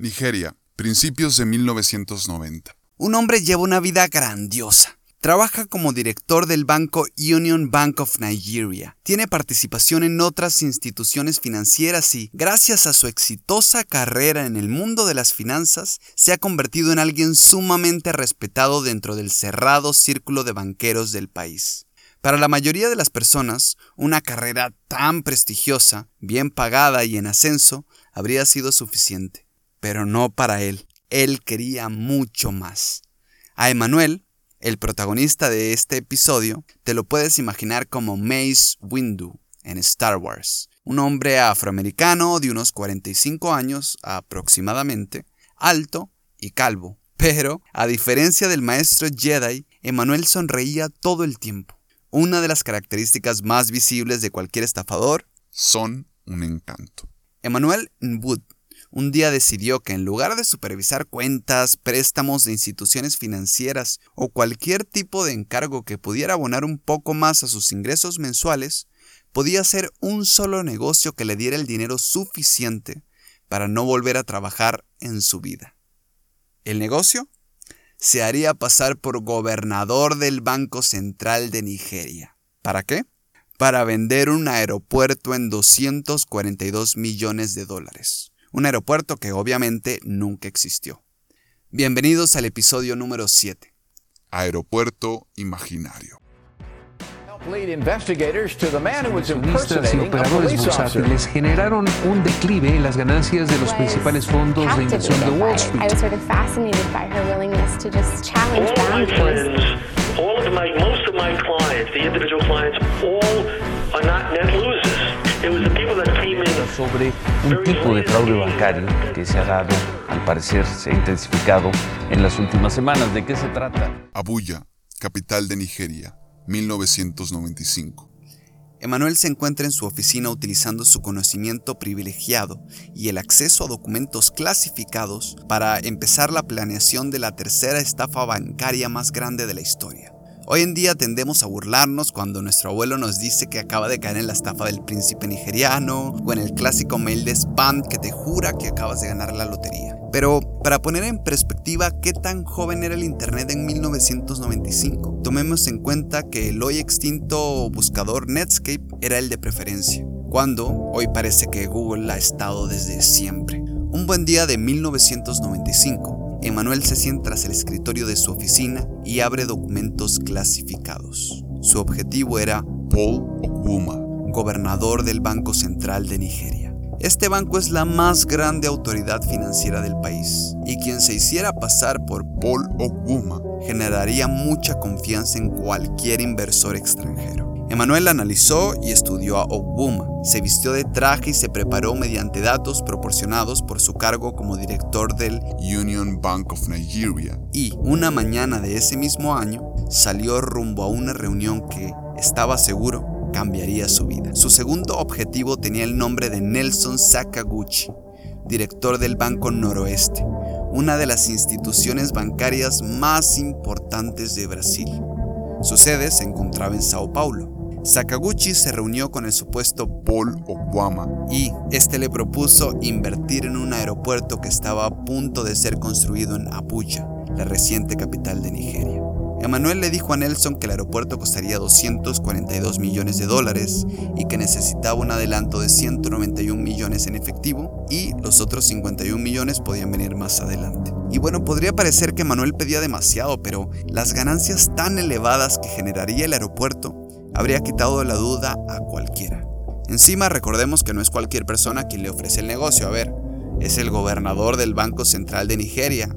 Nigeria, principios de 1990. Un hombre lleva una vida grandiosa. Trabaja como director del banco Union Bank of Nigeria. Tiene participación en otras instituciones financieras y, gracias a su exitosa carrera en el mundo de las finanzas, se ha convertido en alguien sumamente respetado dentro del cerrado círculo de banqueros del país. Para la mayoría de las personas, una carrera tan prestigiosa, bien pagada y en ascenso, habría sido suficiente. Pero no para él. Él quería mucho más. A Emanuel, el protagonista de este episodio te lo puedes imaginar como Mace Windu en Star Wars, un hombre afroamericano de unos 45 años aproximadamente, alto y calvo. Pero, a diferencia del maestro Jedi, Emmanuel sonreía todo el tiempo. Una de las características más visibles de cualquier estafador son un encanto. Emmanuel Wood un día decidió que en lugar de supervisar cuentas, préstamos de instituciones financieras o cualquier tipo de encargo que pudiera abonar un poco más a sus ingresos mensuales, podía hacer un solo negocio que le diera el dinero suficiente para no volver a trabajar en su vida. ¿El negocio? Se haría pasar por gobernador del Banco Central de Nigeria. ¿Para qué? Para vender un aeropuerto en 242 millones de dólares un aeropuerto que obviamente nunca existió. Bienvenidos al episodio número 7. Aeropuerto Imaginario. Inversionistas y operadores bursátiles generaron un declive en las ganancias de los principales fondos de inversión de Wall Street. All of my, most of my clients, the individual clients, all are not net losers. Sobre un tipo de fraude bancario que se ha dado, al parecer se ha intensificado en las últimas semanas. ¿De qué se trata? Abuya, capital de Nigeria, 1995. Emanuel se encuentra en su oficina utilizando su conocimiento privilegiado y el acceso a documentos clasificados para empezar la planeación de la tercera estafa bancaria más grande de la historia. Hoy en día tendemos a burlarnos cuando nuestro abuelo nos dice que acaba de caer en la estafa del príncipe nigeriano o en el clásico mail de spam que te jura que acabas de ganar la lotería. Pero para poner en perspectiva qué tan joven era el Internet en 1995, tomemos en cuenta que el hoy extinto buscador Netscape era el de preferencia, cuando hoy parece que Google ha estado desde siempre. Un buen día de 1995, Emanuel se sienta tras el escritorio de su oficina y abre documentos clasificados. Su objetivo era Paul Okwuma, gobernador del Banco Central de Nigeria. Este banco es la más grande autoridad financiera del país y quien se hiciera pasar por Paul Okwuma generaría mucha confianza en cualquier inversor extranjero. Emanuel analizó y estudió a Ogbuma, se vistió de traje y se preparó mediante datos proporcionados por su cargo como director del Union Bank of Nigeria. Y una mañana de ese mismo año salió rumbo a una reunión que, estaba seguro, cambiaría su vida. Su segundo objetivo tenía el nombre de Nelson Sakaguchi, director del Banco Noroeste, una de las instituciones bancarias más importantes de Brasil. Su sede se encontraba en Sao Paulo. Sakaguchi se reunió con el supuesto Paul Okwama y este le propuso invertir en un aeropuerto que estaba a punto de ser construido en Abuja, la reciente capital de Nigeria. Emanuel le dijo a Nelson que el aeropuerto costaría 242 millones de dólares y que necesitaba un adelanto de 191 millones en efectivo y los otros 51 millones podían venir más adelante. Y bueno, podría parecer que Emanuel pedía demasiado, pero las ganancias tan elevadas que generaría el aeropuerto habría quitado la duda a cualquiera. Encima recordemos que no es cualquier persona quien le ofrece el negocio, a ver, es el gobernador del Banco Central de Nigeria.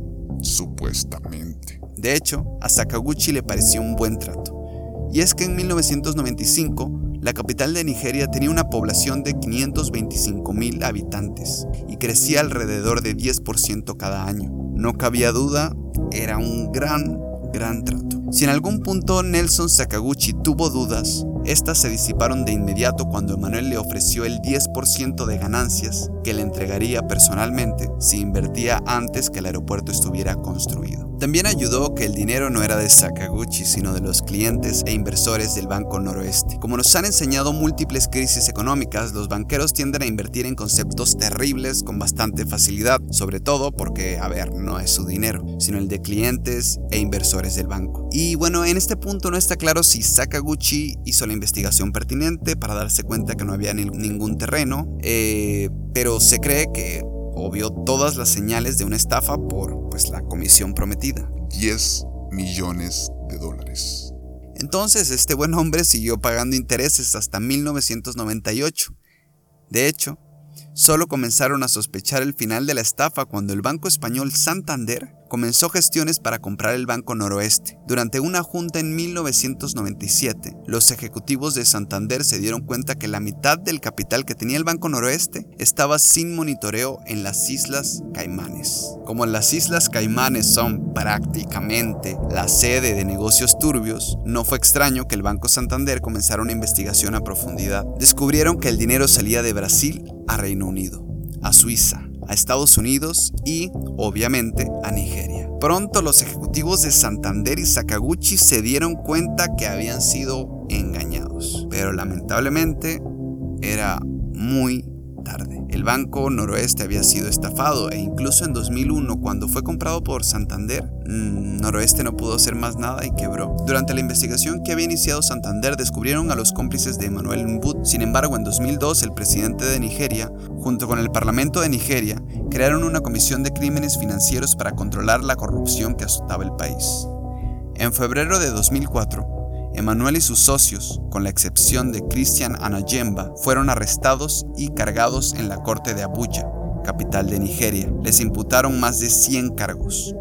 Supuestamente. De hecho, a Sakaguchi le pareció un buen trato. Y es que en 1995, la capital de Nigeria tenía una población de 525 mil habitantes y crecía alrededor de 10% cada año. No cabía duda, era un gran, gran trato. Si en algún punto Nelson Sakaguchi tuvo dudas, Estas se disiparon de inmediato cuando Emanuel le ofreció el 10% de ganancias que le entregaría personalmente si invertía antes que el aeropuerto estuviera construido. También ayudó que el dinero no era de Sakaguchi, sino de los clientes e inversores del Banco Noroeste. Como nos han enseñado múltiples crisis económicas, los banqueros tienden a invertir en conceptos terribles con bastante facilidad, sobre todo porque, a ver, no es su dinero, sino el de clientes e inversores del banco. Y bueno, en este punto no está claro si Sakaguchi hizo la investigación pertinente para darse cuenta que no había ningún terreno, eh, pero se cree que obvio todas las señales de una estafa por pues, la comisión prometida. 10 millones de dólares. Entonces, este buen hombre siguió pagando intereses hasta 1998. De hecho, solo comenzaron a sospechar el final de la estafa cuando el banco español Santander comenzó gestiones para comprar el Banco Noroeste. Durante una junta en 1997, los ejecutivos de Santander se dieron cuenta que la mitad del capital que tenía el Banco Noroeste estaba sin monitoreo en las Islas Caimanes. Como las Islas Caimanes son prácticamente la sede de negocios turbios, no fue extraño que el Banco Santander comenzara una investigación a profundidad. Descubrieron que el dinero salía de Brasil a Reino Unido, a Suiza, a Estados Unidos y, obviamente, a Nigeria. Pronto los ejecutivos de Santander y Sakaguchi se dieron cuenta que habían sido engañados, pero lamentablemente era muy tarde. El Banco Noroeste había sido estafado e incluso en 2001, cuando fue comprado por Santander, mm, Noroeste no pudo hacer más nada y quebró. Durante la investigación que había iniciado Santander, descubrieron a los cómplices de Emmanuel Mbut. Sin embargo, en 2002, el presidente de Nigeria, junto con el Parlamento de Nigeria, crearon una comisión de crímenes financieros para controlar la corrupción que azotaba el país. En febrero de 2004, Emanuel y sus socios, con la excepción de Christian Anayemba, fueron arrestados y cargados en la corte de Abuja, capital de Nigeria. Les imputaron más de 100 cargos.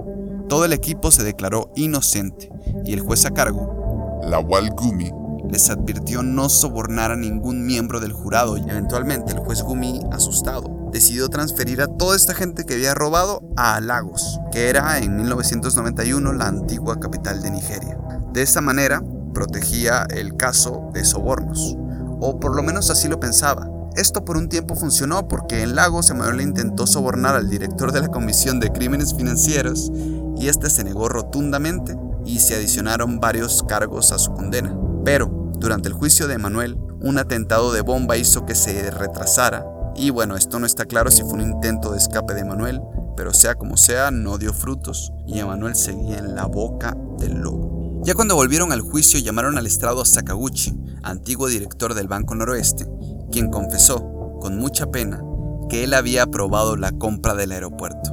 Todo el equipo se declaró inocente y el juez a cargo, Lawal Gumi, les advirtió no sobornar a ningún miembro del jurado y eventualmente el juez Gumi, asustado, decidió transferir a toda esta gente que había robado a Lagos, que era en 1991 la antigua capital de Nigeria. De esta manera, protegía el caso de sobornos, o por lo menos así lo pensaba. Esto por un tiempo funcionó porque en Lagos Emanuel intentó sobornar al director de la Comisión de Crímenes Financieros y este se negó rotundamente y se adicionaron varios cargos a su condena. Pero, durante el juicio de Emanuel, un atentado de bomba hizo que se retrasara y bueno, esto no está claro si fue un intento de escape de Emanuel, pero sea como sea, no dio frutos y Emanuel seguía en la boca del lobo. Ya cuando volvieron al juicio llamaron al estrado a Sakaguchi, antiguo director del Banco Noroeste, quien confesó, con mucha pena, que él había aprobado la compra del aeropuerto.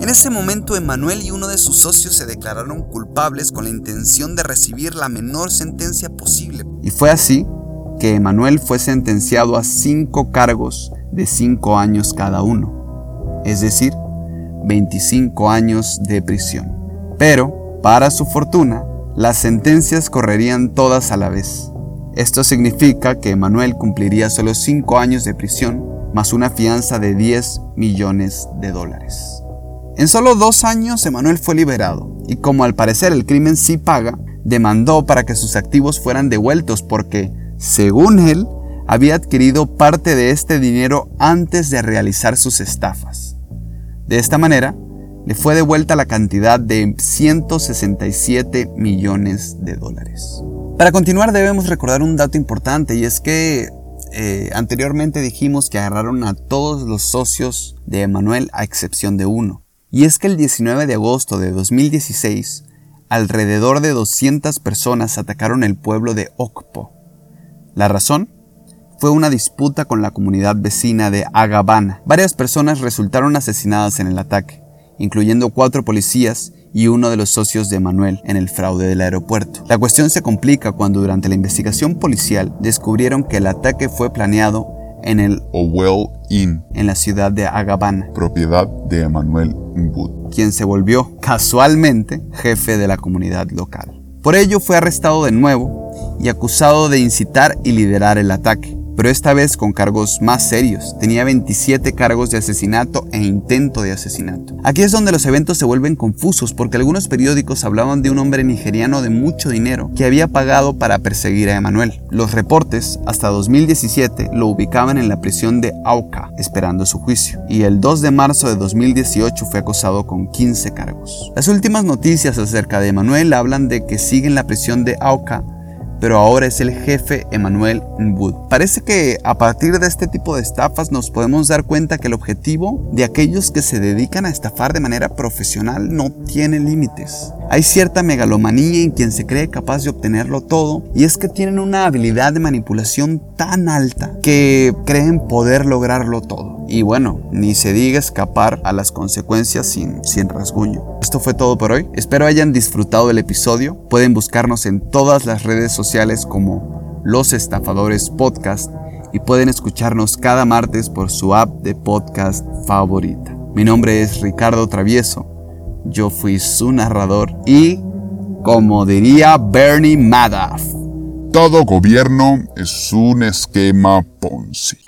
En ese momento, Emanuel y uno de sus socios se declararon culpables con la intención de recibir la menor sentencia posible. Y fue así que Emanuel fue sentenciado a cinco cargos de cinco años cada uno, es decir, 25 años de prisión. Pero, para su fortuna, las sentencias correrían todas a la vez. Esto significa que Emanuel cumpliría solo 5 años de prisión más una fianza de 10 millones de dólares. En solo dos años Emanuel fue liberado y como al parecer el crimen sí paga, demandó para que sus activos fueran devueltos porque, según él, había adquirido parte de este dinero antes de realizar sus estafas. De esta manera, le fue devuelta la cantidad de 167 millones de dólares. Para continuar debemos recordar un dato importante y es que eh, anteriormente dijimos que agarraron a todos los socios de Emanuel a excepción de uno. Y es que el 19 de agosto de 2016, alrededor de 200 personas atacaron el pueblo de Okpo. La razón fue una disputa con la comunidad vecina de Agabana. Varias personas resultaron asesinadas en el ataque incluyendo cuatro policías y uno de los socios de Manuel en el fraude del aeropuerto. La cuestión se complica cuando durante la investigación policial descubrieron que el ataque fue planeado en el Owell Inn, en la ciudad de Agabana, propiedad de Emanuel Mbut, quien se volvió casualmente jefe de la comunidad local. Por ello fue arrestado de nuevo y acusado de incitar y liderar el ataque. Pero esta vez con cargos más serios. Tenía 27 cargos de asesinato e intento de asesinato. Aquí es donde los eventos se vuelven confusos porque algunos periódicos hablaban de un hombre nigeriano de mucho dinero que había pagado para perseguir a Emanuel. Los reportes hasta 2017 lo ubicaban en la prisión de Auca esperando su juicio y el 2 de marzo de 2018 fue acusado con 15 cargos. Las últimas noticias acerca de Emanuel hablan de que sigue en la prisión de Auca pero ahora es el jefe Emanuel Wood. Parece que a partir de este tipo de estafas nos podemos dar cuenta que el objetivo de aquellos que se dedican a estafar de manera profesional no tiene límites. Hay cierta megalomanía en quien se cree capaz de obtenerlo todo y es que tienen una habilidad de manipulación tan alta que creen poder lograrlo todo. Y bueno, ni se diga escapar a las consecuencias sin, sin rasguño. Esto fue todo por hoy. Espero hayan disfrutado del episodio. Pueden buscarnos en todas las redes sociales como Los Estafadores Podcast y pueden escucharnos cada martes por su app de podcast favorita. Mi nombre es Ricardo Travieso yo fui su narrador y, como diría Bernie Madoff, todo gobierno es un esquema Ponzi.